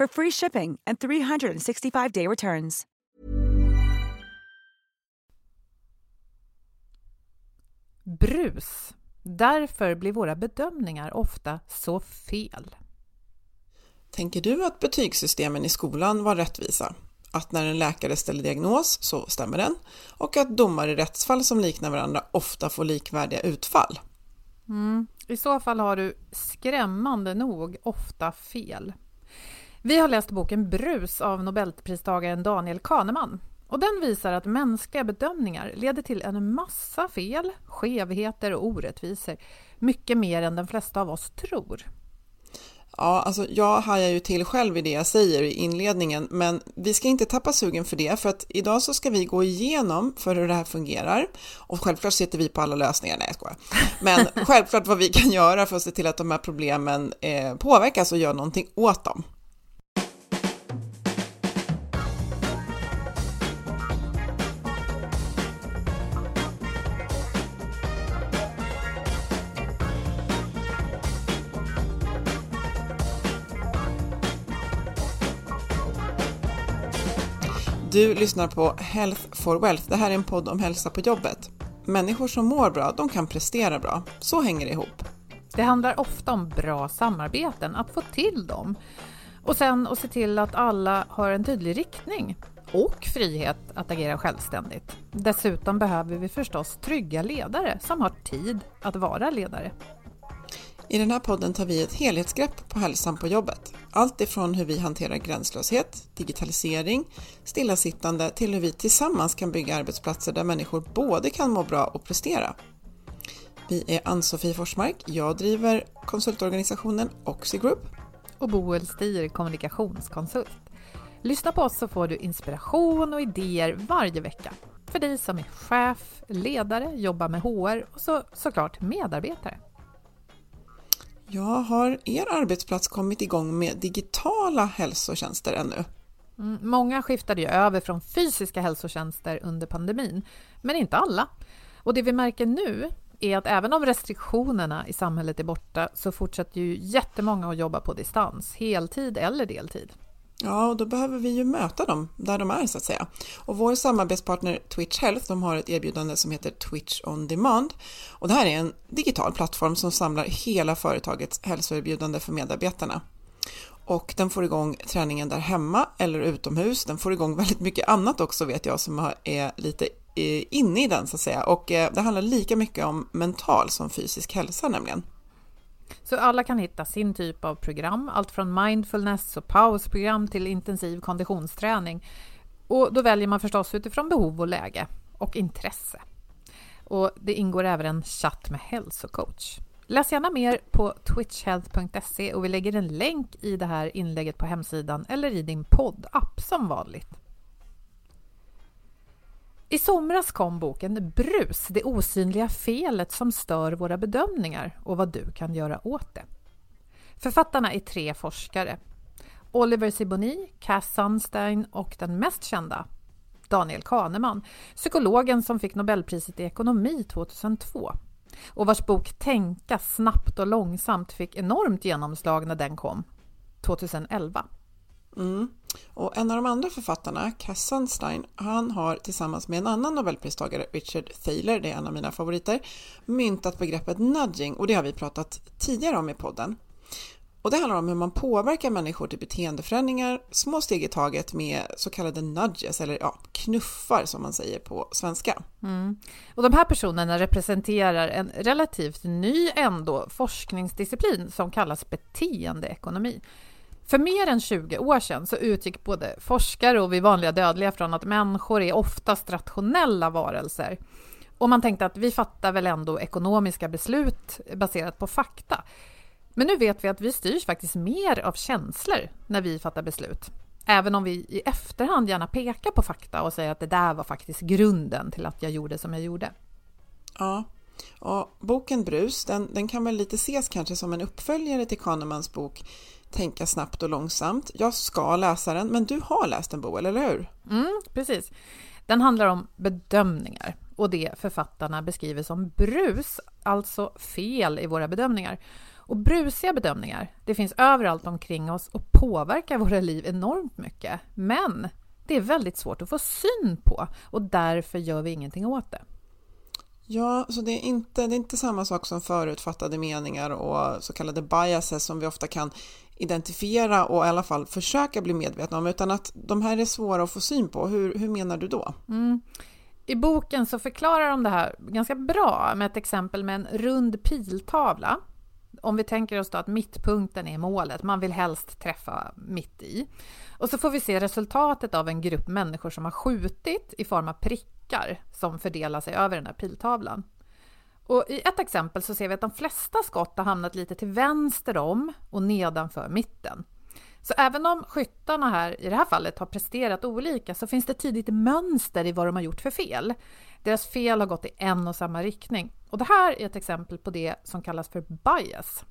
for free shipping and 365-day returns. Brus. Därför blir våra bedömningar ofta så fel. Tänker du att betygssystemen i skolan var rättvisa? Att när en läkare ställer diagnos så stämmer den och att domare i rättsfall som liknar varandra ofta får likvärdiga utfall? Mm. I så fall har du skrämmande nog ofta fel. Vi har läst boken Brus av nobelpristagaren Daniel Kahneman och den visar att mänskliga bedömningar leder till en massa fel, skevheter och orättvisor. Mycket mer än de flesta av oss tror. Ja, alltså jag hajar ju till själv i det jag säger i inledningen, men vi ska inte tappa sugen för det, för att idag så ska vi gå igenom för hur det här fungerar och självklart sitter vi på alla lösningar, nej jag skojar. Men självklart vad vi kan göra för att se till att de här problemen eh, påverkas och gör någonting åt dem. Du lyssnar på Health for Wealth. Det här är en podd om hälsa på jobbet. Människor som mår bra, de kan prestera bra. Så hänger det ihop. Det handlar ofta om bra samarbeten, att få till dem. Och sen att se till att alla har en tydlig riktning och frihet att agera självständigt. Dessutom behöver vi förstås trygga ledare som har tid att vara ledare. I den här podden tar vi ett helhetsgrepp på hälsan på jobbet. Allt ifrån hur vi hanterar gränslöshet, digitalisering, stillasittande till hur vi tillsammans kan bygga arbetsplatser där människor både kan må bra och prestera. Vi är Ann-Sofie Forsmark, jag driver konsultorganisationen Oxigroup. Och Boel Stier, kommunikationskonsult. Lyssna på oss så får du inspiration och idéer varje vecka. För dig som är chef, ledare, jobbar med HR och så, såklart medarbetare. Ja, har er arbetsplats kommit igång med digitala hälsotjänster ännu? Mm, många skiftade ju över från fysiska hälsotjänster under pandemin, men inte alla. Och det vi märker nu är att även om restriktionerna i samhället är borta så fortsätter ju jättemånga att jobba på distans, heltid eller deltid. Ja, och då behöver vi ju möta dem där de är så att säga. Och vår samarbetspartner Twitch Health, de har ett erbjudande som heter Twitch On Demand. Och det här är en digital plattform som samlar hela företagets hälsoerbjudande för medarbetarna. Och den får igång träningen där hemma eller utomhus. Den får igång väldigt mycket annat också vet jag som är lite eh, inne i den så att säga. Och eh, det handlar lika mycket om mental som fysisk hälsa nämligen. Så alla kan hitta sin typ av program, allt från mindfulness och pausprogram till intensiv konditionsträning. Och då väljer man förstås utifrån behov och läge och intresse. Och det ingår även en chatt med hälsocoach. Läs gärna mer på twitchhealth.se och vi lägger en länk i det här inlägget på hemsidan eller i din poddapp som vanligt. I somras kom boken Brus, det osynliga felet som stör våra bedömningar och vad du kan göra åt det. Författarna är tre forskare Oliver Siboni, Cass Sunstein och den mest kända, Daniel Kahneman, psykologen som fick Nobelpriset i ekonomi 2002 och vars bok Tänka snabbt och långsamt fick enormt genomslag när den kom 2011. Mm. Och en av de andra författarna, Cass Sunstein, han har tillsammans med en annan nobelpristagare, Richard Thaler, det är en av mina favoriter, myntat begreppet nudging och det har vi pratat tidigare om i podden. Och det handlar om hur man påverkar människor till beteendeförändringar, små steg i taget med så kallade nudges, eller ja, knuffar som man säger på svenska. Mm. Och de här personerna representerar en relativt ny ändå forskningsdisciplin som kallas beteendeekonomi. För mer än 20 år sedan så utgick både forskare och vi vanliga dödliga från att människor är oftast rationella varelser. Och man tänkte att vi fattar väl ändå ekonomiska beslut baserat på fakta. Men nu vet vi att vi styrs faktiskt mer av känslor när vi fattar beslut. Även om vi i efterhand gärna pekar på fakta och säger att det där var faktiskt grunden till att jag gjorde som jag gjorde. Ja, och boken Brus, den, den kan väl lite ses kanske som en uppföljare till Kahnemans bok Tänka snabbt och långsamt. Jag ska läsa den, men du har läst den Boel, eller hur? Mm, precis. Den handlar om bedömningar och det författarna beskriver som brus, alltså fel i våra bedömningar. Och brusiga bedömningar, det finns överallt omkring oss och påverkar våra liv enormt mycket. Men det är väldigt svårt att få syn på och därför gör vi ingenting åt det. Ja, så det är, inte, det är inte samma sak som förutfattade meningar och så kallade biases som vi ofta kan identifiera och i alla fall försöka bli medvetna om, utan att de här är svåra att få syn på. Hur, hur menar du då? Mm. I boken så förklarar de det här ganska bra med ett exempel med en rund piltavla. Om vi tänker oss då att mittpunkten är målet, man vill helst träffa mitt i. Och så får vi se resultatet av en grupp människor som har skjutit i form av prickar som fördelar sig över den här piltavlan. Och I ett exempel så ser vi att de flesta skott har hamnat lite till vänster om och nedanför mitten. Så även om skyttarna här i det här fallet har presterat olika så finns det tidigt mönster i vad de har gjort för fel. Deras fel har gått i en och samma riktning. Och det här är ett exempel på det som kallas för bias.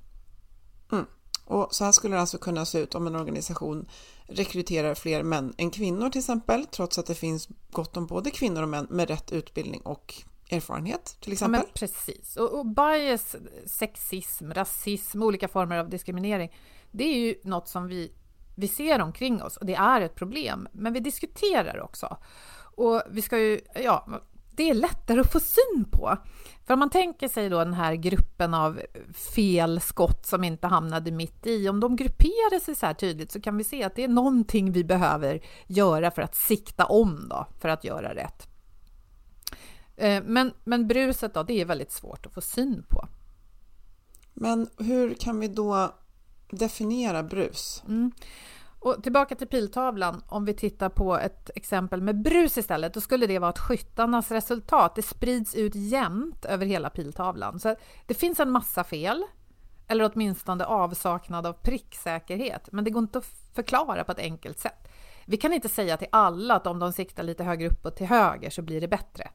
Mm. Och så här skulle det alltså kunna se ut om en organisation rekryterar fler män än kvinnor till exempel, trots att det finns gott om både kvinnor och män med rätt utbildning och erfarenhet till exempel. Ja, precis. Och, och bias, sexism, rasism, olika former av diskriminering, det är ju något som vi, vi ser omkring oss och det är ett problem. Men vi diskuterar också. Och vi ska ju, ja, det är lättare att få syn på. För om man tänker sig då den här gruppen av fel skott som inte hamnade mitt i, om de grupperar sig så här tydligt så kan vi se att det är någonting vi behöver göra för att sikta om då, för att göra rätt. Eh, men, men bruset då, det är väldigt svårt att få syn på. Men hur kan vi då definiera brus? Mm. Och tillbaka till piltavlan, om vi tittar på ett exempel med brus istället, då skulle det vara att skyttarnas resultat det sprids ut jämnt över hela piltavlan. Så det finns en massa fel, eller åtminstone avsaknad av pricksäkerhet, men det går inte att förklara på ett enkelt sätt. Vi kan inte säga till alla att om de siktar lite högre uppåt till höger så blir det bättre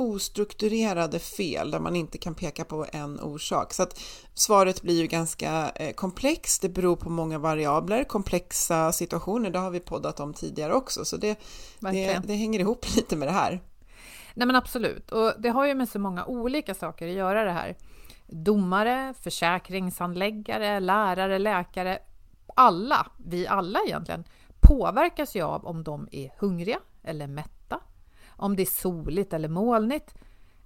ostrukturerade fel där man inte kan peka på en orsak. Så att svaret blir ju ganska eh, komplext. Det beror på många variabler, komplexa situationer. Det har vi poddat om tidigare också, så det, det, det, hänger ihop lite med det här. Nej men absolut, och det har ju med så många olika saker att göra det här. Domare, försäkringshandläggare, lärare, läkare, alla, vi alla egentligen, påverkas ju av om de är hungriga eller mätta om det är soligt eller molnigt.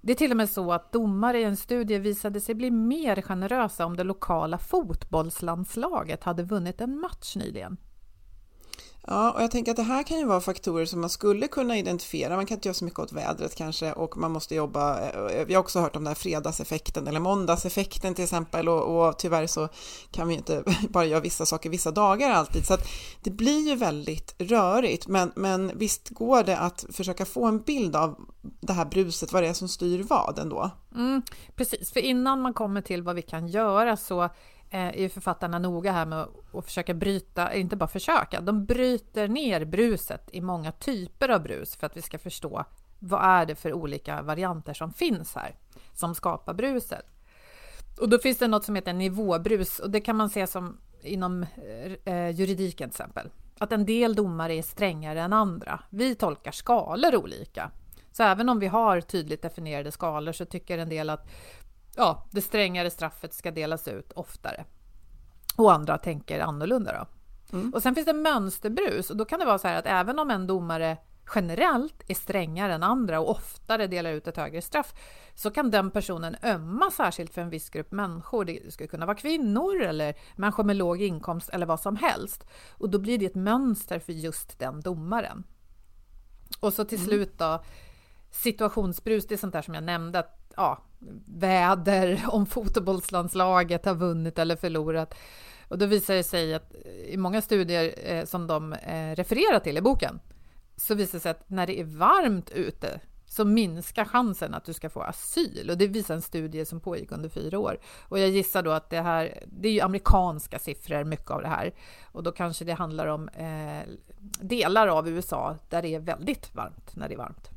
Det är till och med så att domare i en studie visade sig bli mer generösa om det lokala fotbollslandslaget hade vunnit en match nyligen. Ja, och jag tänker att det här kan ju vara faktorer som man skulle kunna identifiera. Man kan inte göra så mycket åt vädret kanske och man måste jobba. Eh, vi har också hört om den här fredagseffekten eller måndagseffekten till exempel och, och tyvärr så kan vi inte bara göra vissa saker vissa dagar alltid. Så att det blir ju väldigt rörigt. Men, men visst går det att försöka få en bild av det här bruset, vad det är som styr vad ändå? Mm, precis, för innan man kommer till vad vi kan göra så Eh, är författarna noga här med att försöka bryta, inte bara försöka, de bryter ner bruset i många typer av brus för att vi ska förstå vad är det för olika varianter som finns här som skapar bruset. Och då finns det något som heter nivåbrus och det kan man se som inom eh, eh juridiken till exempel. Att en del domare är strängare än andra. Vi tolkar skalor olika. Så även om vi har tydligt definierade skalor så tycker en del att ja, det strängare straffet ska delas ut oftare. Och andra tänker annorlunda. Då. Mm. Och sen finns det mönsterbrus och då kan det vara så här att även om en domare generellt är strängare än andra och oftare delar ut ett högre straff så kan den personen ömma särskilt för en viss grupp människor. Det skulle kunna vara kvinnor eller människor med låg inkomst eller vad som helst. Och då blir det ett mönster för just den domaren. Och så till mm. slut då situationsbrus, det är sånt där som jag nämnde att ja, väder, om fotbollslandslaget har vunnit eller förlorat. Och då visar det sig att i många studier eh, som de eh, refererar till i boken så visar det sig att när det är varmt ute så minskar chansen att du ska få asyl. Och det visar en studie som pågick under fyra år. Och jag gissar då att det här, det är ju amerikanska siffror, mycket av det här. Och då kanske det handlar om eh, delar av USA där det är väldigt varmt när det är varmt.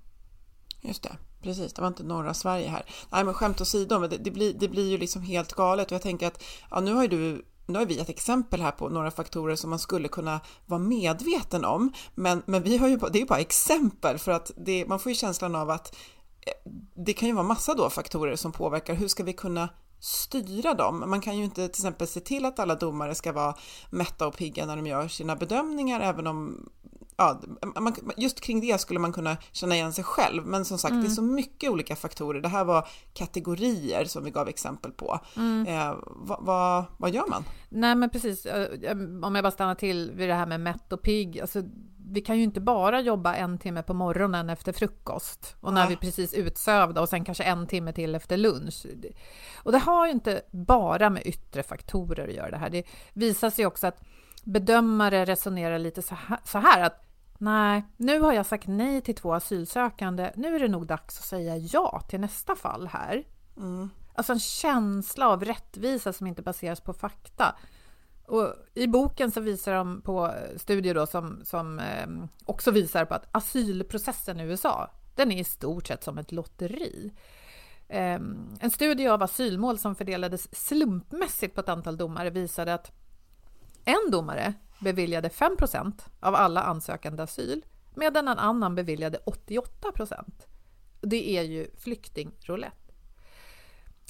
Just det, precis. Det var inte norra Sverige här. Nej, men skämt åsido, det, det, blir, det blir ju liksom helt galet. Och jag tänker att ja, nu har ju du nu har vi ett exempel här på några faktorer som man skulle kunna vara medveten om, men, men vi har ju, det är ju bara exempel för att det, man får ju känslan av att eh, det kan ju vara massa då faktorer som påverkar. Hur ska vi kunna styra dem? Man kan ju inte till exempel se till att alla domare ska vara mätta och pigga när de gör sina bedömningar, även om ja, man, just kring det skulle man kunna känna igen sig själv. Men som sagt, mm. det är mm. så mycket olika faktorer. Det här var kategorier som vi gav exempel på. Mm. Eh, vad, vad, vad, gör man? Nej, men precis. Om jag bara stannar till vid det här med mätt och pigg. Alltså, vi kan ju inte bara jobba en timme på morgonen efter frukost och när ja. vi precis utsövda och sen kanske en timme till efter lunch. Och det har ju inte bara med yttre faktorer att göra det här. Det visar sig också att bedömare resonerar lite så här, att nej, nu har jag sagt nej till två asylsökande. Nu är det nog dags att säga ja till nästa fall här. Mm. Alltså en känsla av rättvisa som inte baseras på fakta. Och I boken så visar de på studier då som, som eh, också visar på att asylprocessen i USA, den är i stort sett som ett lotteri. Eh, en studie av asylmål som fördelades slumpmässigt på ett antal domare visade att en domare beviljade 5% av alla ansökande asyl medan en annan beviljade 88% Det är ju flyktingroulette.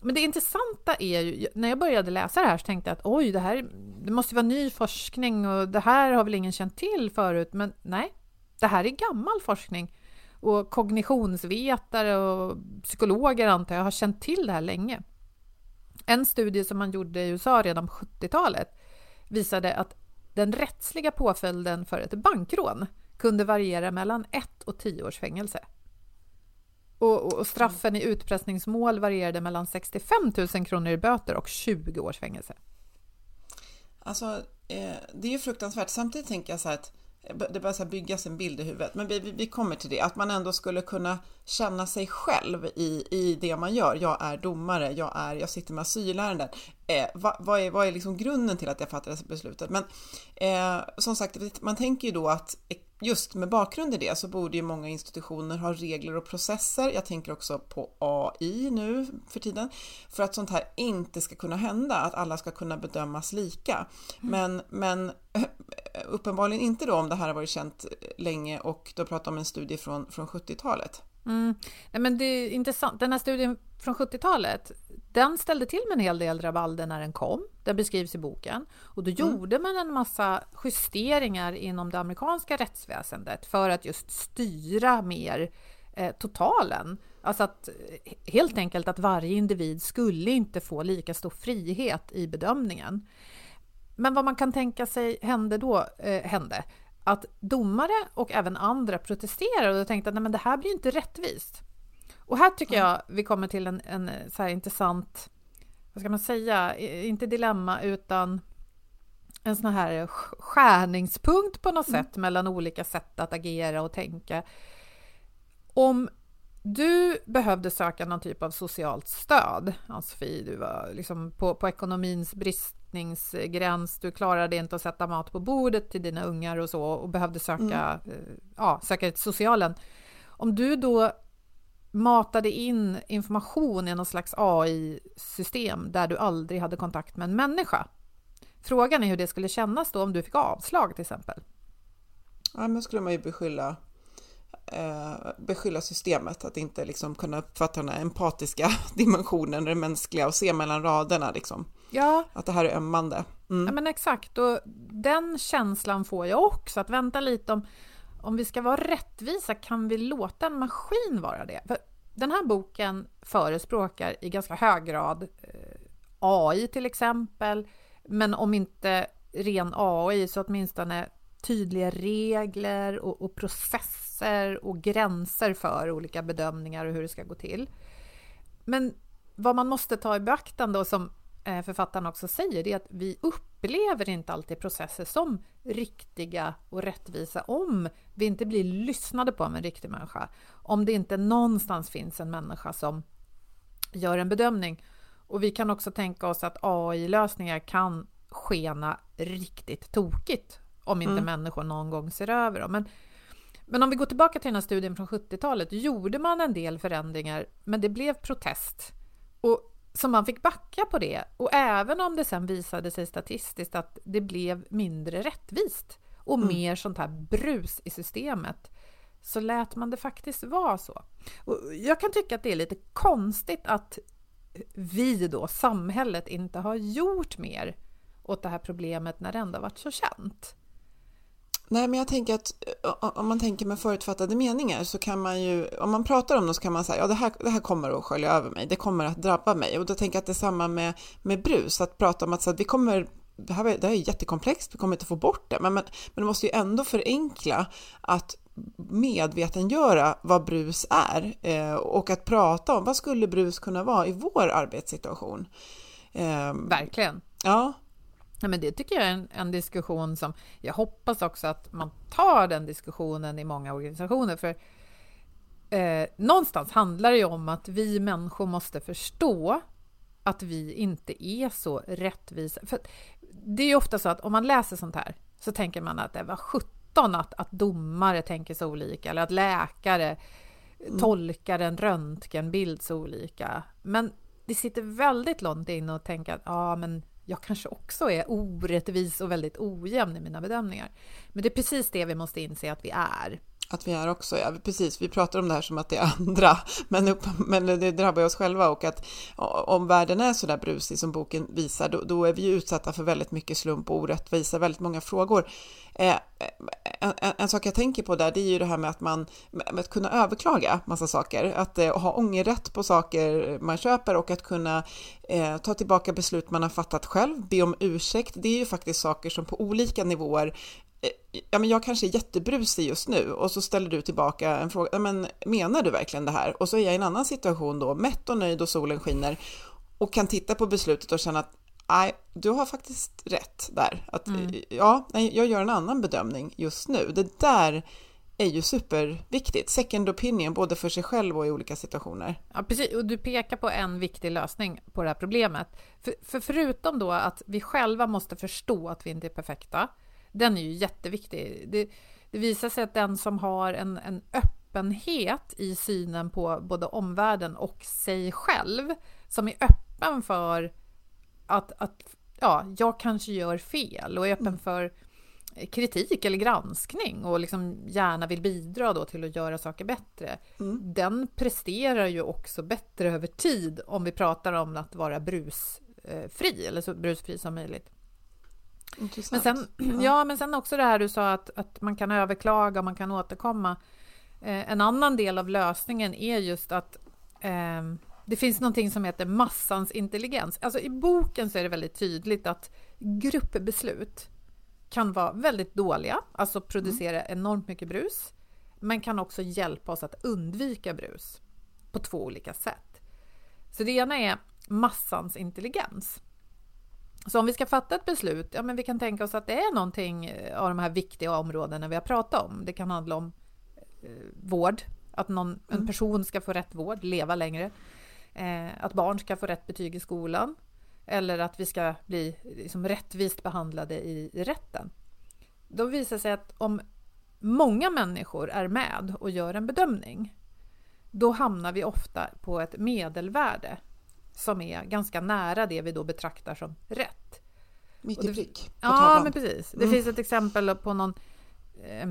Men det intressanta är ju, när jag började läsa det här så tänkte jag att oj, det här det måste vara ny forskning och det här har väl ingen känt till förut, men nej, det här är gammal forskning och kognitionsvetare och psykologer antar jag har känt till det här länge. En studie som man gjorde i USA redan på 70-talet visade att den rättsliga påföljden för ett bankrån kunde variera mellan ett och tio års fängelse. Och, och, straffen i utpressningsmål varierade mellan 65 000 kronor i böter och 20 års fängelse. Alltså, eh, det är ju fruktansvärt. Samtidigt tänker jag så här att det börjar så byggas en bild i huvudet, men vi, vi, kommer till det, att man ändå skulle kunna känna sig själv i, i det man gör. Jag är domare, jag, är, jag sitter med asylärenden. Eh, vad, vad, är, vad är liksom grunden till att jag fattar det beslutet? Men eh, som sagt, man tänker ju då att just med bakgrund i det så borde ju många institutioner ha regler och processer. Jag tänker också på AI nu för tiden för att sånt här inte ska kunna hända, att alla ska kunna bedömas lika. Mm. Men, men uppenbarligen inte då om det här har varit känt länge och då pratar om en studie från, från 70-talet. Mm. Nej, men det är intressant. Den här studien från 70-talet, den ställde till med en hel del rabalder när den kom. Den beskrivs i boken. Och då mm. gjorde man en massa justeringar inom det amerikanska rättsväsendet för att just styra mer eh, totalen. Alltså att helt enkelt att varje individ skulle inte få lika stor frihet i bedömningen. Men vad man kan tänka sig hände då, eh, hände att domare och även andra protesterade och tänkte att nej, men det här blir inte rättvist. Och här tycker jag vi kommer till en, en så här intressant, vad ska man säga, inte dilemma utan en sån här skärningspunkt på något mm. sätt mellan olika sätt att agera och tänka. Om du behövde söka någon typ av socialt stöd, Ann-Sofie, du var liksom på, på ekonomins bristningsgräns, du klarade inte att sätta mat på bordet till dina ungar och så och behövde söka, mm. Eh, ja, söka till socialen. Om du då matade in information i någon slags AI-system där du aldrig hade kontakt med en människa, Frågan är hur det skulle kännas då om du fick avslag till exempel. Ja, men skulle man ju beskylla beskylla systemet att inte liksom kunna uppfatta den här empatiska dimensionen, det mänskliga och se mellan raderna liksom. Ja. Att det här är ömmande. Mm. Ja, men exakt, och den känslan får jag också, att vänta lite om, om vi ska vara rättvisa, kan vi låta en maskin vara det? För den här boken förespråkar i ganska hög grad eh, AI till exempel, men om inte ren AI så åtminstone tydliga regler och, och, processer och gränser för olika bedömningar och hur det ska gå till. Men vad man måste ta i beaktande och som eh, författaren också säger, det är att vi upplever inte alltid processer som riktiga och rättvisa om vi inte blir lyssnade på av en riktig människa. Om det inte någonstans finns en människa som gör en bedömning. Och vi kan också tänka oss att AI-lösningar kan skena riktigt tokigt om inte mm. människor någon gång ser över dem. Men, men om vi går tillbaka till den här studien från 70-talet, gjorde man en del förändringar, men det blev protest. Och så man fick backa på det. Och även om det sen visade sig statistiskt att det blev mindre rättvist och mm. mer sånt här brus i systemet, så lät man det faktiskt vara så. Och jag kan tycka att det är lite konstigt att vi då, samhället, inte har gjort mer åt det här problemet när det ändå varit så känt. Nej, men jag tänker att om man tänker med förutfattade meningar så kan man ju, om man pratar om dem så kan man säga, ja det här, det här kommer att skölja över mig, det kommer att drabba mig. Och då tänker jag att det är samma med, med brus, att prata om att, så att vi kommer det här, det här är jättekomplext, vi kommer inte få bort det, men, men, men det måste ju ändå förenkla att medvetengöra vad brus är eh, och att prata om vad skulle brus kunna vara i vår arbetssituation. Eh, Verkligen. Ja, Ja, men det tycker jag är en, en, diskussion som jag hoppas också att man tar den diskussionen i många organisationer. För eh, någonstans handlar det ju om att vi människor måste förstå att vi inte är så rättvisa. För det är ju ofta så att om man läser sånt här så tänker man att det var 17 att, att domare tänker så olika eller att läkare mm. tolkar en röntgenbild så olika. Men det sitter väldigt långt in och tänka att ja, men jag kanske också är orättvis och väldigt ojämn i mina bedömningar. Men det är precis det vi måste inse att vi är. Att vi är också, ja precis, vi pratar om det här som att det är andra, men, upp, men det drabbar oss själva och att om världen är så där brusig som boken visar, då, då är vi ju utsatta för väldigt mycket slump och orättvisa, väldigt många frågor. Eh, eh, en, en, en, sak jag tänker på där, det är ju det här med att man, med att kunna överklaga massa saker, att eh, ha ångerrätt på saker man köper och att kunna eh, ta tillbaka beslut man har fattat själv, be om ursäkt, det är ju faktiskt saker som på olika nivåer ja, men jag kanske är jättebrusig just nu och så ställer du tillbaka en fråga, men menar du verkligen det här? Och så är jag i en annan situation då, mätt och nöjd och solen skiner och kan titta på beslutet och känna att nej, du har faktiskt rätt där. Att, mm. Ja, jag gör en annan bedömning just nu. Det där är ju superviktigt. Second opinion, både för sig själv och i olika situationer. Ja, precis. Och du pekar på en viktig lösning på det här problemet. För, för förutom då att vi själva måste förstå att vi inte är perfekta, den är ju jätteviktig. Det, det visar sig att den som har en, en öppenhet i synen på både omvärlden och sig själv, som är öppen för att, att ja, jag kanske gör fel och är öppen för kritik eller granskning och liksom gärna vill bidra då till att göra saker bättre. Mm. Den presterar ju också bättre över tid om vi pratar om att vara brusfri eller så brusfri som möjligt. Men sen, ja, men sen också det här du sa att, att man kan överklaga och man kan återkomma. Eh, en annan del av lösningen är just att eh, det finns någonting som heter massans intelligens. Alltså i boken så är det väldigt tydligt att gruppbeslut kan vara väldigt dåliga, alltså producera mm. enormt mycket brus, men kan också hjälpa oss att undvika brus på två olika sätt. Så det ena är massans intelligens. Så om vi ska fatta ett beslut, ja men vi kan tänka oss att det är någonting eh, av de här viktiga områdena vi har pratat om. Det kan handla om eh, vård, att någon, mm. en person ska få rätt vård, leva längre. Eh, att barn ska få rätt betyg i skolan. Eller att vi ska bli liksom, rättvist behandlade i, i rätten. Då visar det sig att om många människor är med och gör en bedömning, då hamnar vi ofta på ett medelvärde som är ganska nära det vi då betraktar som rätt. Mitt i prick på Ja, men precis. Det Mm. finns ett exempel på någon eh,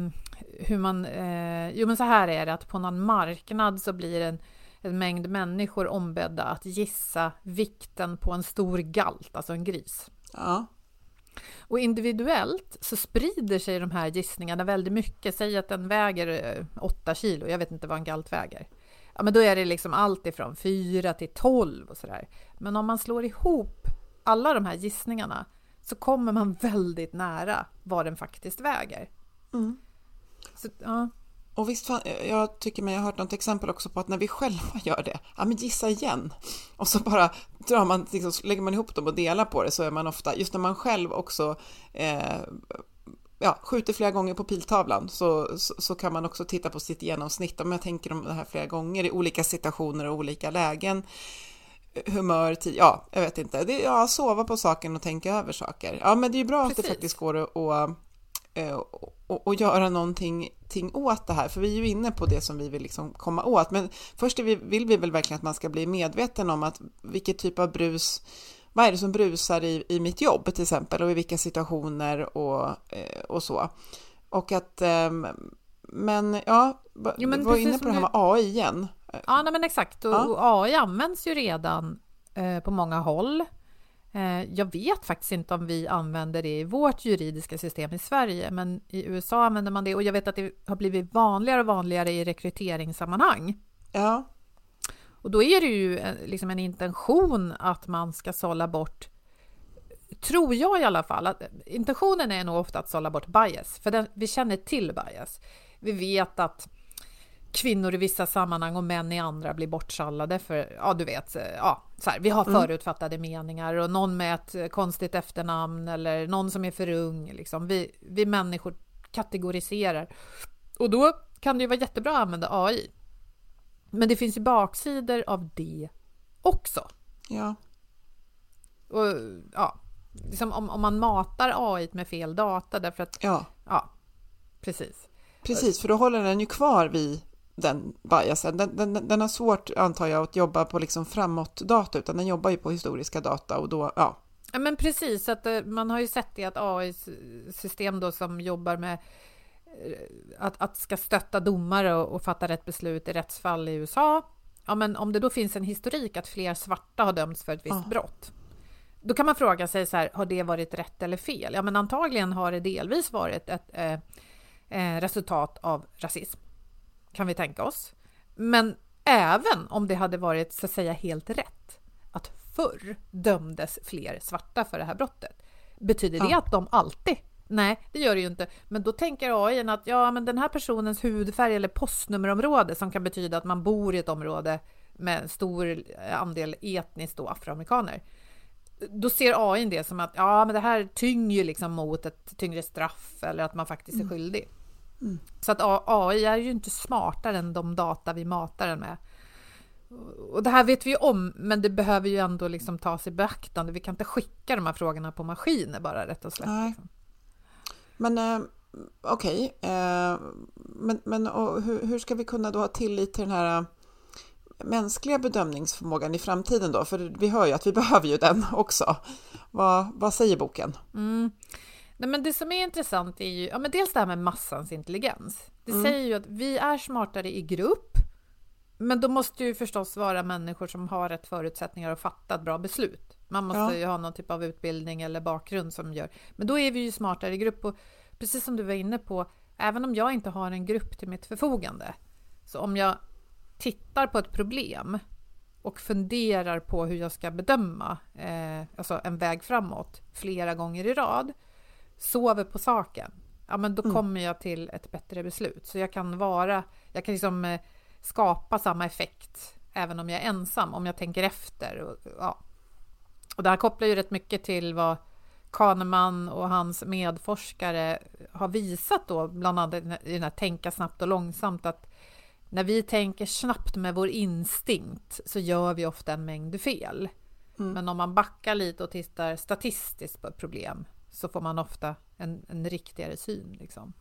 hur man... Eh, jo, men så här är det att på någon marknad så blir en, en mängd människor ombedda att gissa vikten på en stor galt, alltså en gris. Ja. Och individuellt så sprider sig de här gissningarna väldigt mycket. Säg att den väger eh, 8 kilo, jag vet inte vad en galt väger. Ja, men då är det liksom allt ifrån 4 till 12 och sådär. Men om man slår ihop alla de här gissningarna så kommer man väldigt nära vad den faktiskt väger. Mm. Så, ja. Och visst, jag tycker mig ha hört något exempel också på att när vi själva gör det, ja men gissa igen. Och så bara drar man, liksom, lägger man ihop dem och delar på det så är man ofta, just när man själv också eh, ja, skjuter flera gånger på piltavlan så, så, så, kan man också titta på sitt genomsnitt. Om jag tänker om det här flera gånger i olika situationer och olika lägen, humör, tid, ja, jag vet inte. Det, ja, sova på saken och tänka över saker. Ja, men det är ju bra Precis. att det faktiskt går att, att eh, och, och, och göra någonting ting åt det här, för vi är ju inne på det som vi vill liksom komma åt. Men först vi, vill vi väl verkligen att man ska bli medveten om att vilket typ av brus, vad är det som brusar i, i mitt jobb till exempel och i vilka situationer och, eh, och så. Och att, ehm, men ja, Jo, men var inne på det här du- med AI igen. Ja, nej, men exakt. Och, Ja. och AI används ju redan eh, på många håll. Eh, jag vet faktiskt inte om vi använder det i vårt juridiska system i Sverige, men i USA använder man det och jag vet att det har blivit vanligare och vanligare i rekryteringssammanhang. Ja, Och då är det ju eh, liksom en intention att man ska sålla bort tror jag i alla fall, att intentionen är nog ofta att sålla bort bias, för den, vi känner till bias. Vi vet att kvinnor i vissa sammanhang och män i andra blir bortsallade för, ja du vet, ja, så här, vi har förutfattade meningar och någon med ett eh, konstigt efternamn eller någon som är för ung. Liksom. Vi, vi människor kategoriserar. Och då kan det ju vara jättebra att använda AI. Men det finns ju baksidor av det också. ja, Och, ja, liksom om, om man matar AI med fel data därför att, ja, ja, precis. precis, för då håller den ju kvar vid den biasen. Den, den, den har svårt, antar jag, att jobba på liksom framåt-data, utan den jobbar ju på historiska data och då, ja, Ja, men precis, att eh, man har ju sett det att AI-system då som jobbar med att, att ska stötta domare och, och fatta rätt beslut i rättsfall i USA. Ja, men om det då finns en historik att fler svarta har dömts för ett visst Ja. brott. Då kan man fråga sig så här, har det varit rätt eller fel? Ja, men antagligen har det delvis varit ett eh, eh, resultat av rasism, kan vi tänka oss. Men även om det hade varit så att säga helt rätt, att förr dömdes fler svarta för det här brottet. Betyder det Ja. att de alltid? Nej, det gör det ju inte. Men då tänker AI att ja, men den här personens hudfärg eller postnummerområde som kan betyda att man bor i ett område med stor andel etniskt då afroamerikaner. Då ser AI det som att ja, men det här tynger liksom mot ett tyngre straff eller att man faktiskt är skyldig. Så att AI är ju inte smartare än de data vi matar den med. Och det här vet vi ju om, men det behöver ju ändå liksom tas i beaktande. Vi kan inte skicka de här frågorna på maskiner bara rätt och slätt. Liksom. Men eh, okej, eh, men, men och hur, hur ska vi kunna då ha tillit till den här eh, mänskliga bedömningsförmågan i framtiden då? För vi hör ju att vi behöver ju den också. Vad, vad säger boken? Nej, men det som är intressant är ju ja, men dels det här med massans intelligens. Det säger ju att vi är smartare i grupp, men då måste ju förstås vara människor som har rätt förutsättningar att fatta ett bra beslut. Man måste Ja. ju ha någon typ av utbildning eller bakgrund som gör. Men då är vi ju smartare i grupp och precis som du var inne på, även om jag inte har en grupp till mitt förfogande, så om jag tittar på ett problem och funderar på hur jag ska bedöma eh, alltså en väg framåt flera gånger i rad, sover på saken, ja men då kommer jag till ett bättre beslut. Så jag kan vara, jag kan liksom eh, skapa samma effekt även om jag är ensam, om jag tänker efter. Och, ja. Och det här kopplar ju rätt mycket till vad Kahneman och hans medforskare har visat då, bland annat i den här Tänka snabbt och långsamt, att när vi tänker snabbt med vår instinkt så gör vi ofta en mängd fel. Men om man backar lite och tittar statistiskt på ett problem så får man ofta en, en riktigare syn. Liksom.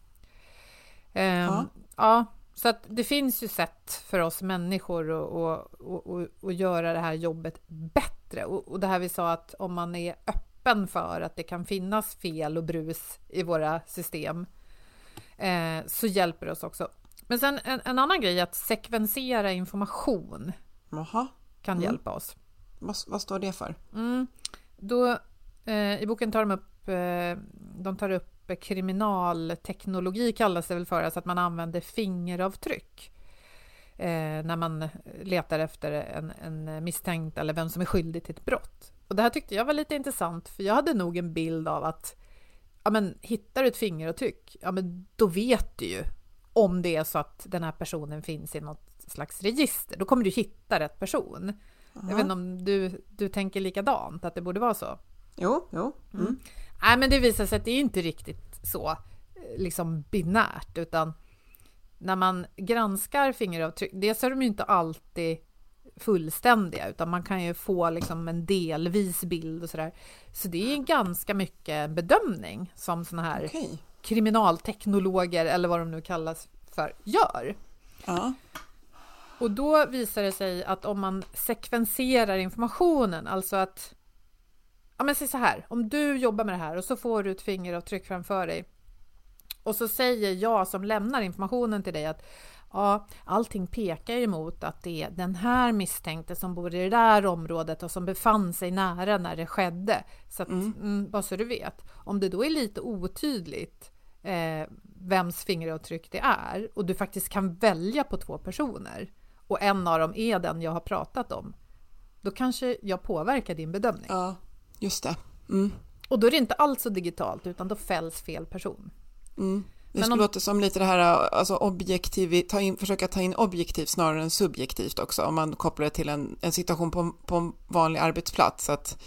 Ehm, Ja. ja, så att det finns ju sätt för oss människor att, att, att, att göra det här jobbet bättre. Och, och det här vi sa att om man är öppen för att det kan finnas fel och brus i våra system eh, så hjälper det oss också. Men sen en, en annan grej är att sekvensera information Jaha. kan Mm. hjälpa oss. Vad, vad står det för? Mm. Då, eh, I boken tar de upp, eh, de tar upp kriminalteknologi kallas det väl för, alltså att man använder fingeravtryck eh, när man letar efter en, en misstänkt eller vem som är skyldig till ett brott. Och det här tyckte jag var lite intressant, för jag hade nog en bild av att ja, men, hittar du ett fingeravtryck, ja, men då vet du ju om det är så att den här personen finns i något slags register. Då kommer du hitta rätt person. Jag vet inte om du, du tänker likadant, att det borde vara så? Jo, jo. Mm. Nej, men det visar sig att det är inte riktigt så eh, liksom binärt, utan när man granskar fingeravtryck, dels är de ju inte alltid fullständiga, utan man kan ju få liksom en delvis bild och sådär. Så det är ganska mycket bedömning som såna här Okej. kriminalteknologer, eller vad de nu kallas för, gör. Ja. Och då visar det sig att om man sekvenserar informationen, alltså att... Ja, men säg så här, om du jobbar med det här och så får du ett fingeravtryck framför dig och så säger jag som lämnar informationen till dig att ja, allting pekar emot att det är den här misstänkte som bor i det där området och som befann sig nära när det skedde. Så att, mm, bara så du vet. Om det då är lite otydligt eh, vems fingeravtryck det är och du faktiskt kan välja på två personer och en av dem är den jag har pratat om, då kanske jag påverkar din bedömning. ja, just det. Mm. Och då är det inte alls så digitalt, utan då fälls fel person. Mm. Det Men skulle om- låta som lite det här, alltså objektiv, ta in, försöka ta in objektivt snarare än subjektivt också, om man kopplar det till en, en situation på, på en vanlig arbetsplats. Att,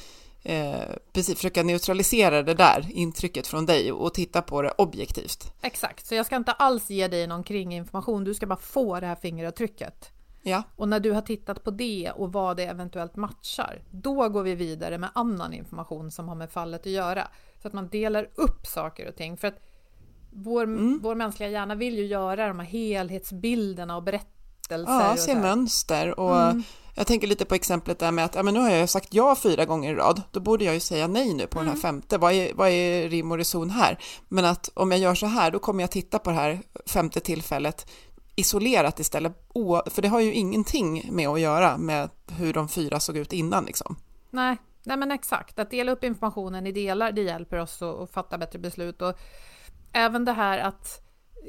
eh, precis, försöka neutralisera det där intrycket från dig och titta på det objektivt. Exakt, så jag ska inte alls ge dig någon kringinformation, du ska bara få det här fingeravtrycket. Ja, Och när du har tittat på det och vad det eventuellt matchar, då går vi vidare med annan information som har med fallet att göra. Så att man delar upp saker och ting. För att vår, vår mänskliga hjärna vill ju göra de här helhetsbilderna och berättelser. ja se mönster och jag tänker lite på exemplet där med att ja, men nu har jag sagt ja fyra gånger i rad, då borde jag ju säga nej nu på den här femte. Vad är, vad är rim och reson här? Men att om jag gör så här, då kommer jag titta på det här femte tillfället isolerat istället, för det har ju ingenting med att göra med hur de fyra såg ut innan liksom. Nej, nej men exakt. Att dela upp informationen i delar, det hjälper oss att, att fatta bättre beslut. Och även det här att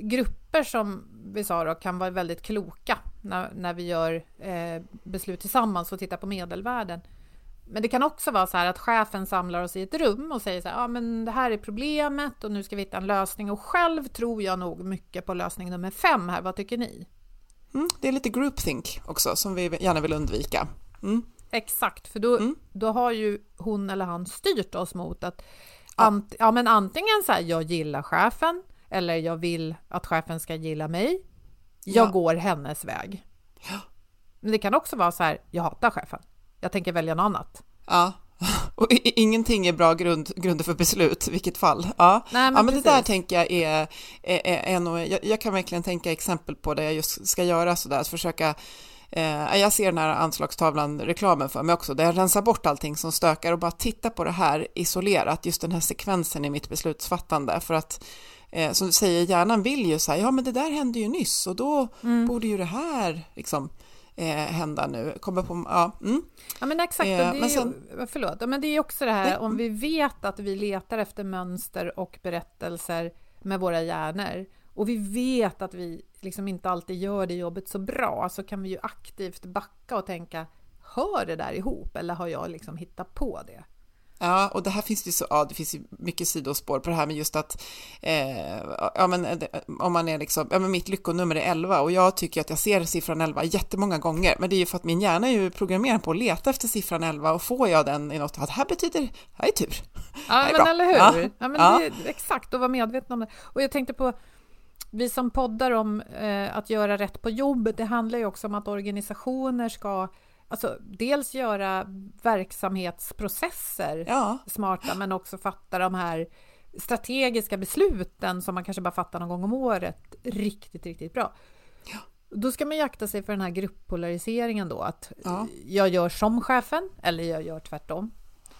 grupper som vi sa då, kan vara väldigt kloka när, när vi gör eh, beslut tillsammans och tittar på medelvärden. Men det kan också vara så här att chefen samlar oss i ett rum och säger så här, ja men det här är problemet och nu ska vi hitta en lösning. Och själv tror jag nog mycket på lösning nummer fem här, vad tycker ni? Mm, det är lite groupthink också som vi gärna vill undvika. Mm. Exakt, för då, då har ju hon eller han styrt oss mot att ant, ja, men antingen så här, jag gillar chefen eller jag vill att chefen ska gilla mig. Jag Ja. går hennes väg. Men det kan också vara så här, jag hatar chefen. Jag tänker välja något annat. Ja, och ingenting är bra grund, grunder för beslut, vilket fall. Ja, Nej, men ja, men det där tänker jag är, är, är, är nog, jag, jag kan verkligen tänka exempel på det jag just ska göra sådär, att försöka Eh, jag ser den här anslagstavlan, reklamen för mig också, där jag rensar bort allting som stökar och bara titta på det här isolerat, just den här sekvensen i mitt beslutsfattande. För att, eh, som du säger, hjärnan vill ju säga, ja men det där hände ju nyss och då Mm. borde ju det här liksom eh, hända nu. Kommer på, ja, mm. Ja men exakt, Eh, det är, men ju- sen- förlåt, Ja, men det är också det här Nej. om vi vet att vi letar efter mönster och berättelser med våra hjärnor och vi vet att vi liksom inte alltid gör det jobbet så bra så kan vi ju aktivt backa och tänka hör det där ihop eller har jag liksom hittat på det? Ja, och det här finns ju så, ja, det finns ju mycket sidospår på det här med just att, eh, ja men eh, om man är liksom, ja men mitt lyckonummer är 11 och jag tycker att jag ser siffran 11 jättemånga gånger, men det är ju för att min hjärna är ju programmerad på att leta efter siffran 11 och får jag den i något, att det här betyder, det här är tur. Ja, är men bra. eller hur? Ja, Ja, men ja. Det, exakt, och vara medveten om det. Och jag tänkte på, vi som poddar om eh, att göra rätt på jobbet, det handlar ju också om att organisationer ska Alltså, dels göra verksamhetsprocesser Ja, smarta, men också fatta de här strategiska besluten som man kanske bara fattar någon gång om året riktigt, riktigt bra. Då ska man ju akta sig för den här grupppolariseringen då, att Ja. jag gör som chefen eller jag gör tvärtom.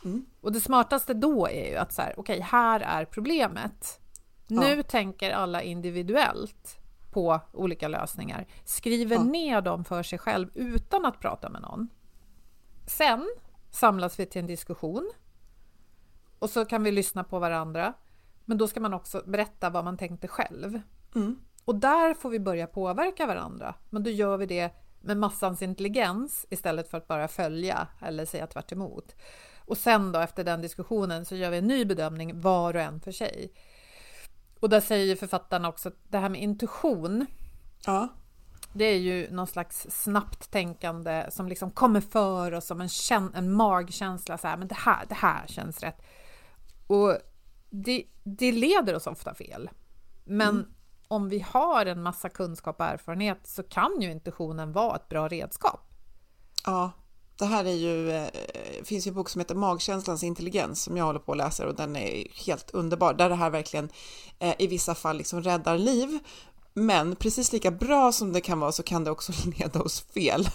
Mm. Och det smartaste då är ju att så här, okej, okay, här är problemet. Nu ja. tänker alla individuellt på olika lösningar, skriver ja. ner dem för sig själv utan att prata med någon. Sen samlas vi till en diskussion och så kan vi lyssna på varandra. Men då ska man också berätta vad man tänkte själv. Mm. Och där får vi börja påverka varandra. Men då gör vi det med massans intelligens istället för att bara följa eller säga tvärt emot. Och sen då efter den diskussionen så gör vi en ny bedömning var och en för sig. Och där säger författarna också att det här med intuition. Ja. Det är ju någon slags snabbt tänkande som liksom kommer för oss som en, en magkänsla. Så här, men det här, det här känns rätt. Och det, det leder oss ofta fel. Men mm. om vi har en massa kunskap och erfarenhet så kan ju intuitionen vara ett bra redskap. Ja, det här är ju, det eh, finns ju en bok som heter Magkänslans intelligens som jag håller på att läsa och den är helt underbar, där det här verkligen eh, i vissa fall liksom räddar liv. Men precis lika bra som det kan vara så kan det också leda oss fel.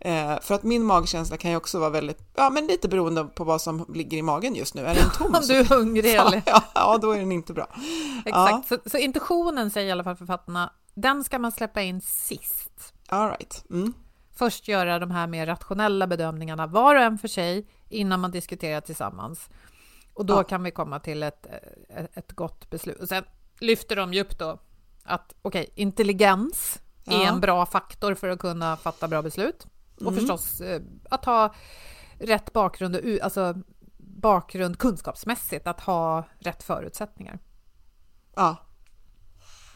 Eh, för att min magkänsla kan ju också vara väldigt, ja men lite beroende på vad som ligger i magen just nu. Är den tom? Om du är hungrig eller? Ja, ja, då är den inte bra. Exakt, ja. så, så intuitionen säger i alla fall författarna, den ska man släppa in sist. All right. Mm först göra de här mer rationella bedömningarna var och en för sig innan man diskuterar tillsammans. Och då ja. kan vi komma till ett, ett, ett gott beslut. Och sen lyfter de ju upp då att okej, okay, intelligens ja. är en bra faktor för att kunna fatta bra beslut. Och mm. förstås eh, att ha rätt bakgrund, alltså bakgrund kunskapsmässigt, att ha rätt förutsättningar. Ja,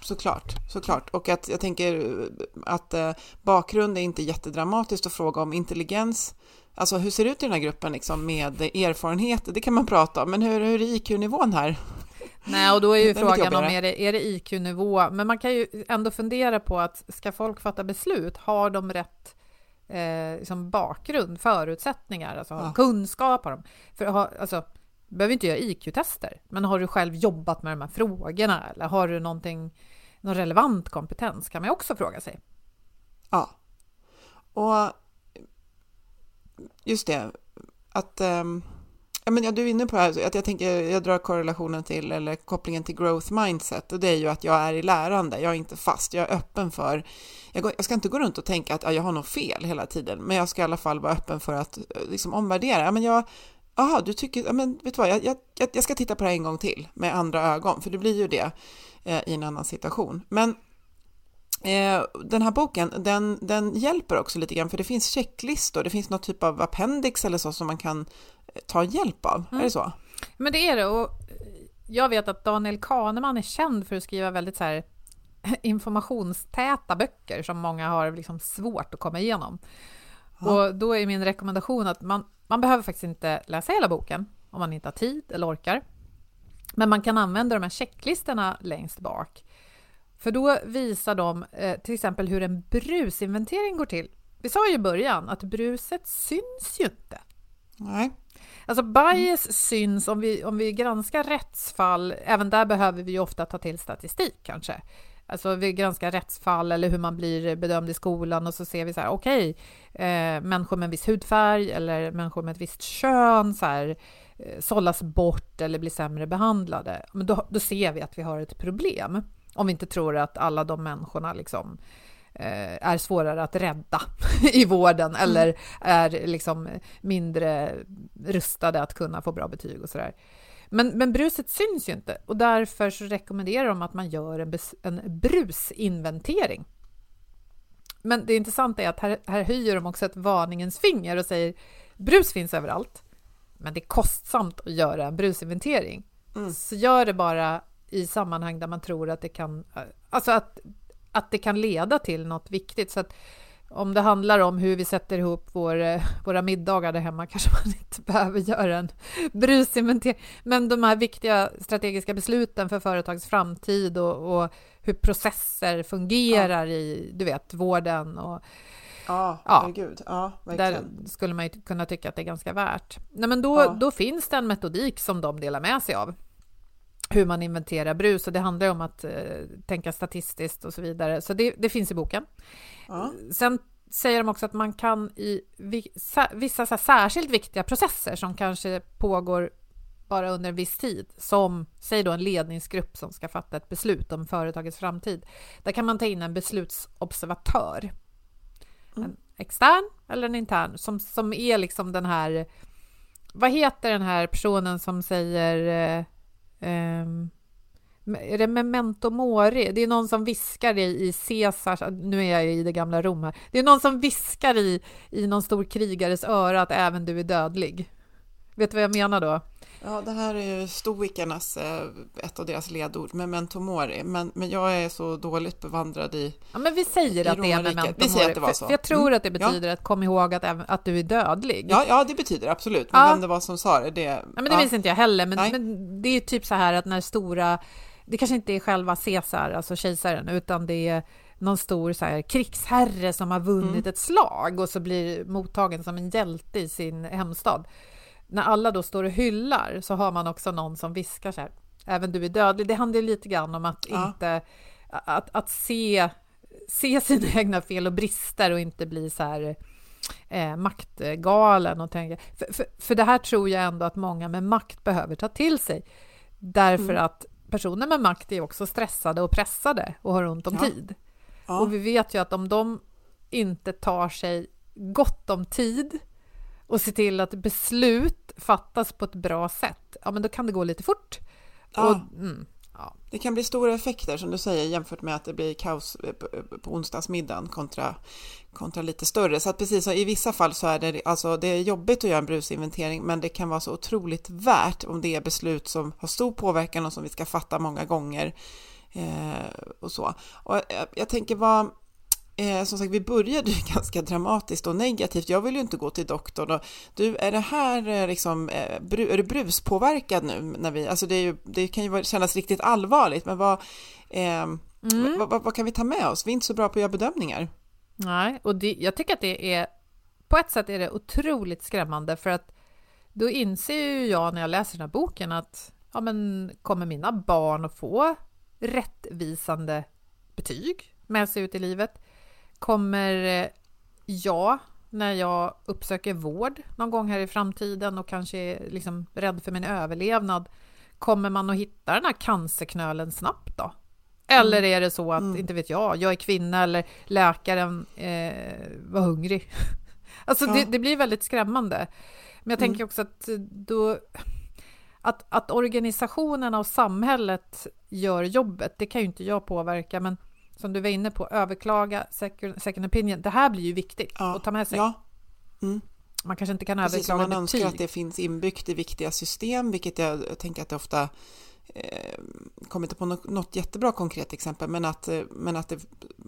såklart, såklart. Och att jag tänker att eh, bakgrund är inte jättedramatiskt att fråga om intelligens. Alltså hur ser det ut i den här gruppen liksom, med erfarenhet? Det kan man prata om, men hur, hur är IQ-nivån här? Nej, och då är ju frågan om är det, är det IQ-nivå? Men man kan ju ändå fundera på att ska folk fatta beslut, har de rätt eh, liksom bakgrund, förutsättningar, alltså ja. kunskap har de? För, alltså, du behöver inte göra IQ-tester, men har du själv jobbat med de här frågorna eller har du någonting någon relevant kompetens kan man också fråga sig. Ja, och just det, att um, ja, men ja, du är inne på det här, att jag tänker, jag drar korrelationen till, eller kopplingen till growth mindset, och det är ju att jag är i lärande, jag är inte fast, jag är öppen för, jag, går, jag ska inte gå runt och tänka att ja, jag har något fel hela tiden, men jag ska i alla fall vara öppen för att eh, liksom omvärdera, ja, men jag, jaha, du tycker, ja, men vet du vad, jag, jag, jag ska titta på det här en gång till med andra ögon, för det blir ju det eh, i en annan situation. Men eh, den här boken, den, den hjälper också lite grann, för det finns checklistor, det finns någon typ av appendix eller så som man kan eh, ta hjälp av. Mm. Är det så? Men det är det, och jag vet att Daniel Kahneman är känd för att skriva väldigt så här informationstäta böcker som många har liksom svårt att komma igenom. Ja. Och då är min rekommendation att man, man behöver faktiskt inte läsa hela boken om man inte har tid eller orkar. Men man kan använda de här checklistorna längst bak. För då visar de eh, till exempel hur en brusinventering går till. Vi sa ju i början att bruset syns ju inte. Nej. Alltså bias mm. syns om vi, om vi granskar rättsfall, även där behöver vi ofta ta till statistik kanske. Alltså vi granskar rättsfall eller hur man blir bedömd i skolan och så ser vi så här, okej, okay, eh, människor med en viss hudfärg eller människor med ett visst kön, så här, eh, sållas bort eller blir sämre behandlade. Men då, då ser vi att vi har ett problem. Om vi inte tror att alla de människorna liksom eh, är svårare att rädda i vården mm. eller är liksom mindre rustade att kunna få bra betyg och sådär. Men, men bruset syns ju inte och därför så rekommenderar de att man gör en, en brusinventering. Men det intressanta är att här, här höjer de också ett varningens finger och säger brus finns överallt, men det är kostsamt att göra en brusinventering. Mm. Så gör det bara i sammanhang där man tror att det kan, alltså att, att det kan leda till något viktigt. Så att om det handlar om hur vi sätter ihop vår, eh, våra middagar där hemma kanske man inte behöver göra en brusinventering. Men de här viktiga strategiska besluten för företags framtid och, och hur processer fungerar ja. i, du vet, vården och Ja, ja. herregud. Ja, Där skulle man ju kunna tycka att det är ganska värt. Nej, men då, ja. då finns det en metodik som de delar med sig av hur man inventerar brus och det handlar om att eh, tänka statistiskt och så vidare. Så det, det finns i boken. Ja. Sen säger de också att man kan i vissa så särskilt viktiga processer som kanske pågår bara under en viss tid, som säg då en ledningsgrupp som ska fatta ett beslut om företagets framtid. Där kan man ta in en beslutsobservatör. Mm. En extern eller en intern som, som är liksom den här... Vad heter den här personen som säger... Um, är det memento mori? Det är någon som viskar i, i Caesars... Nu är jag i det gamla Rom här. Det är någon som viskar i, i någon stor krigares öra att även du är dödlig. Vet du vad jag menar då? Ja, det här är ju stoikernas, eh, ett av deras ledord, memento mori. Men, men jag är så dåligt bevandrad i Ja, men vi säger att det är memento vi säger att det var så. För, jag tror mm. att det betyder ja. att kom ihåg att, att du är dödlig. Ja, ja det betyder absolut. Men ja. vem det var som sa det, det... Ja, men det ja. minns inte jag heller. Men, men det är typ så här att när stora... Det kanske inte är själva Caesar, alltså kejsaren, utan det är någon stor så här, krigsherre som har vunnit mm. ett slag och så blir mottagen som en hjälte i sin hemstad när alla då står och hyllar så har man också någon som viskar så här, även du är dödlig. Det handlar lite grann om att ja. inte, att, att se, se sina egna fel och brister och inte bli så här eh, maktgalen och tänka, för, för, för, det här tror jag ändå att många med makt behöver ta till sig. Därför mm. att personer med makt är också stressade och pressade och har ont om ja. tid. Ja. Och vi vet ju att om de inte tar sig gott om tid och se till att beslut fattas på ett bra sätt, ja men då kan det gå lite fort. Ja. Och, mm, ja. Det kan bli stora effekter som du säger jämfört med att det blir kaos på onsdagsmiddagen kontra, kontra lite större. Så att precis som i vissa fall så är det, alltså det är jobbigt att göra en brusinventering men det kan vara så otroligt värt om det är beslut som har stor påverkan och som vi ska fatta många gånger. Eh, och så. Och jag, jag tänker vad Eh, som sagt, vi började ju ganska dramatiskt och negativt. Jag vill ju inte gå till doktorn. Och, du, är det här eh, liksom, eh, är du bruspåverkad nu? När vi, alltså det, ju, det kan ju kännas riktigt allvarligt, men vad, eh, mm. vad, vad, vad, kan vi ta med oss? Vi är inte så bra på att göra bedömningar. Nej, och det, jag tycker att det är, på ett sätt är det otroligt skrämmande, för att då inser ju jag när jag läser den här boken att, ja men kommer mina barn att få rättvisande betyg med sig ut i livet? Kommer eh, jag, när jag uppsöker vård någon gång här i framtiden och kanske är liksom rädd för min överlevnad, kommer man att hitta den här cancerknölen snabbt då? Eller mm. är det så att, mm. inte vet jag, jag är kvinna eller läkaren eh, var hungrig? alltså ja. det, det, blir väldigt skrämmande. Men jag tänker mm. också att då... Att, att organisationerna och samhället gör jobbet, det kan ju inte jag påverka, men som du var inne på, överklaga second, second opinion. Det här blir ju viktigt ja. att ta med sig. Ja. Mm. Man kanske inte kan Precis överklaga man betyg. önskar att det finns inbyggt i viktiga system, vilket jag, tänker att det ofta eh, kommer inte på något, något, jättebra konkret exempel, men att, eh, men att det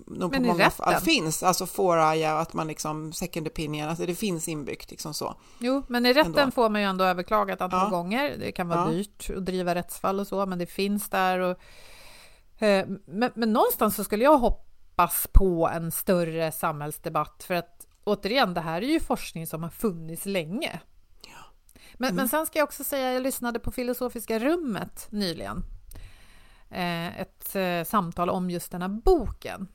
nog men på många fall finns, alltså fåraja, att man liksom second opinion, att det finns inbyggt liksom så. Jo, men i rätten ändå. får man ju ändå överklaga ett antal ja. gånger. Det kan vara ja. dyrt att driva rättsfall och så, men det finns där och men, men någonstans så skulle jag hoppas på en större samhällsdebatt för att återigen, det här är ju forskning som har funnits länge. Men, mm. men sen ska jag också säga, jag lyssnade på Filosofiska rummet nyligen. Eh, ett eh, samtal om just den här boken.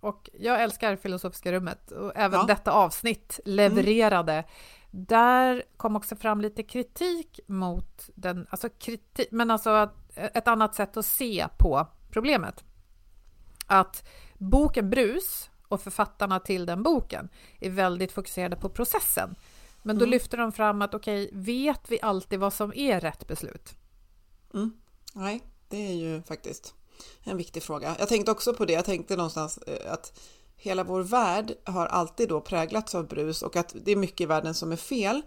Och jag älskar Filosofiska rummet och även ja. detta avsnitt levererade. Mm. Där kom också fram lite kritik mot den, alltså kritik, men alltså ett annat sätt att se på problemet. Att boken Brus och författarna till den boken är väldigt fokuserade på processen. Men då mm. lyfter de fram att okej, okay, vet vi alltid vad som är rätt beslut? Mm. Nej, det är ju faktiskt en viktig fråga. Jag tänkte också på det, jag tänkte någonstans eh, att hela vår värld har alltid då präglats av brus och att det är mycket i världen som är fel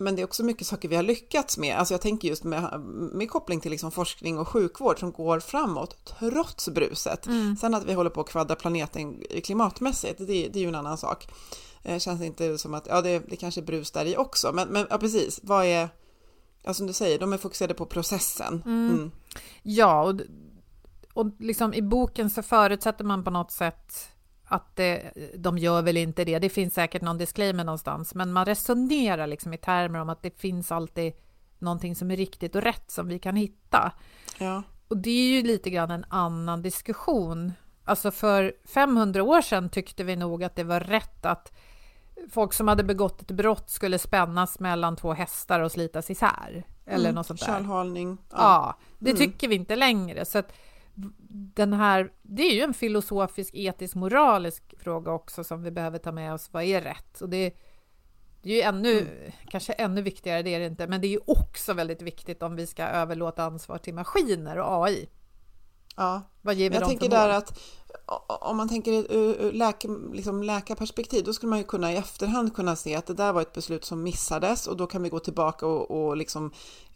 men det är också mycket saker vi har lyckats med. Alltså jag tänker just med, med koppling till liksom forskning och sjukvård som går framåt trots bruset. Mm. Sen att vi håller på att kvadra planeten klimatmässigt, det, det är ju en annan sak. Det eh, känns inte som att, ja det, det kanske är brus där i också, men, men ja, precis, vad är, ja som du säger, de är fokuserade på processen. Mm. Mm. Ja, och, och liksom i boken så förutsätter man på något sätt att det, de gör väl inte det. Det finns säkert någon disclaimer någonstans, men man resonerar liksom i termer om att det finns alltid någonting som är riktigt och rätt som vi kan hitta. Ja. Och det är ju lite grann en annan diskussion. Alltså för 500 år sedan tyckte vi nog att det var rätt att folk som hade begått ett brott skulle spännas mellan två hästar och slitas isär. Eller mm, något sånt där. Kärlhalning. Ja, ja det mm. tycker vi inte längre. Så att den här, det är ju en filosofisk, etisk, moralisk fråga också som vi behöver ta med oss. Vad är rätt? Och det, det är ju ännu, mm. kanske ännu viktigare, det är det inte, men det är ju också väldigt viktigt om vi ska överlåta ansvar till maskiner och AI. Ja, Vad ger vi jag tänker där att om man tänker ur läka, liksom läkarperspektiv, då skulle man ju kunna i efterhand kunna se att det där var ett beslut som missades och då kan vi gå tillbaka och, och liksom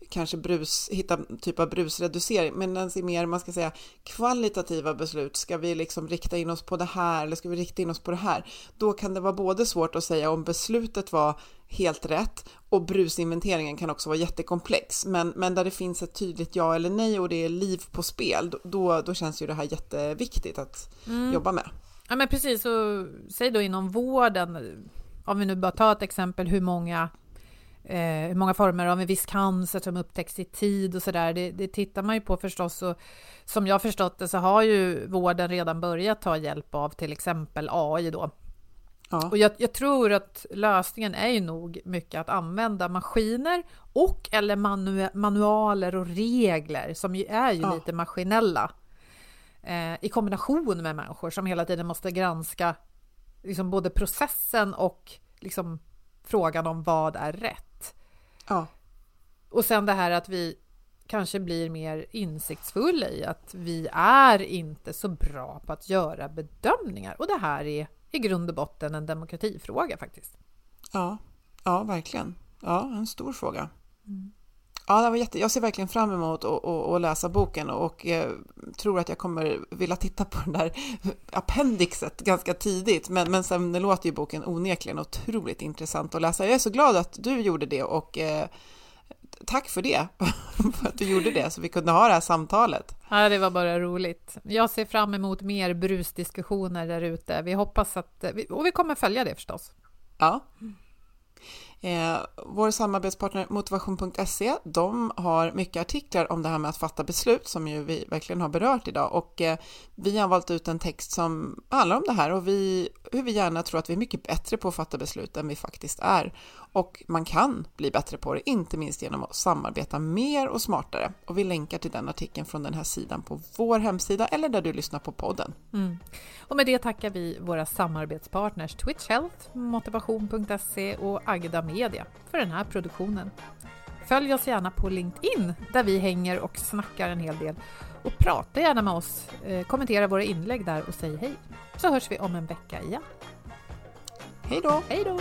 kanske brus, hitta typ av brusreducering, men den ser mer, man ska säga kvalitativa beslut, ska vi liksom rikta in oss på det här eller ska vi rikta in oss på det här? Då kan det vara både svårt att säga om beslutet var helt rätt och brusinventeringen kan också vara jättekomplex, men, men där det finns ett tydligt ja eller nej och det är liv på spel, då, då känns ju det här jätteviktigt att mm. jobba med. Ja men precis, och säg då inom vården, om vi nu bara tar ett exempel hur många eh, hur många former av en viss cancer som upptäcks i tid och sådär. Det, det tittar man ju på förstås och som jag förstått det så har ju vården redan börjat ta hjälp av till exempel AI då. Ja. Och jag, jag, tror att lösningen är ju nog mycket att använda maskiner och eller manu manualer och regler som ju är ju ja. lite maskinella eh, i kombination med människor som hela tiden måste granska liksom både processen och liksom frågan om vad är rätt. Ja. Och sen det här att vi kanske blir mer insiktsfulla i att vi är inte så bra på att göra bedömningar. Och det här är i grund och botten en demokratifråga faktiskt. Ja, ja verkligen. Ja, en stor fråga. Mm. Ja, det var jätte... jag ser verkligen fram emot att läsa boken och eh, tror att jag kommer vilja titta på den där appendixet ganska tidigt. Men, men sen låter ju boken onekligen otroligt intressant att läsa. Jag är så glad att du gjorde det och eh, tack för det, för att du gjorde det så vi kunde ha det här samtalet. Ja, det var bara roligt. Jag ser fram emot mer brusdiskussioner där ute. Vi hoppas att, och vi kommer följa det förstås. Ja. Eh, vår samarbetspartner Motivation.se, de har mycket artiklar om det här med att fatta beslut som ju vi verkligen har berört idag. Och eh, vi har valt ut en text som handlar om det här och vi, hur vi gärna tror att vi är mycket bättre på att fatta beslut än vi faktiskt är. Och man kan bli bättre på det, inte minst genom att samarbeta mer och smartare. Och vi länkar till den artikeln från den här sidan på vår hemsida eller där du lyssnar på podden. Mm. Och med det tackar vi våra samarbetspartners Twitch Health, Motivation.se och Agda Media för den här produktionen. Följ oss gärna på LinkedIn där vi hänger och snackar en hel del. Och prata gärna med oss, eh, kommentera våra inlägg där och säg hej. Så hörs vi om en vecka igen. Hej då! Hej då!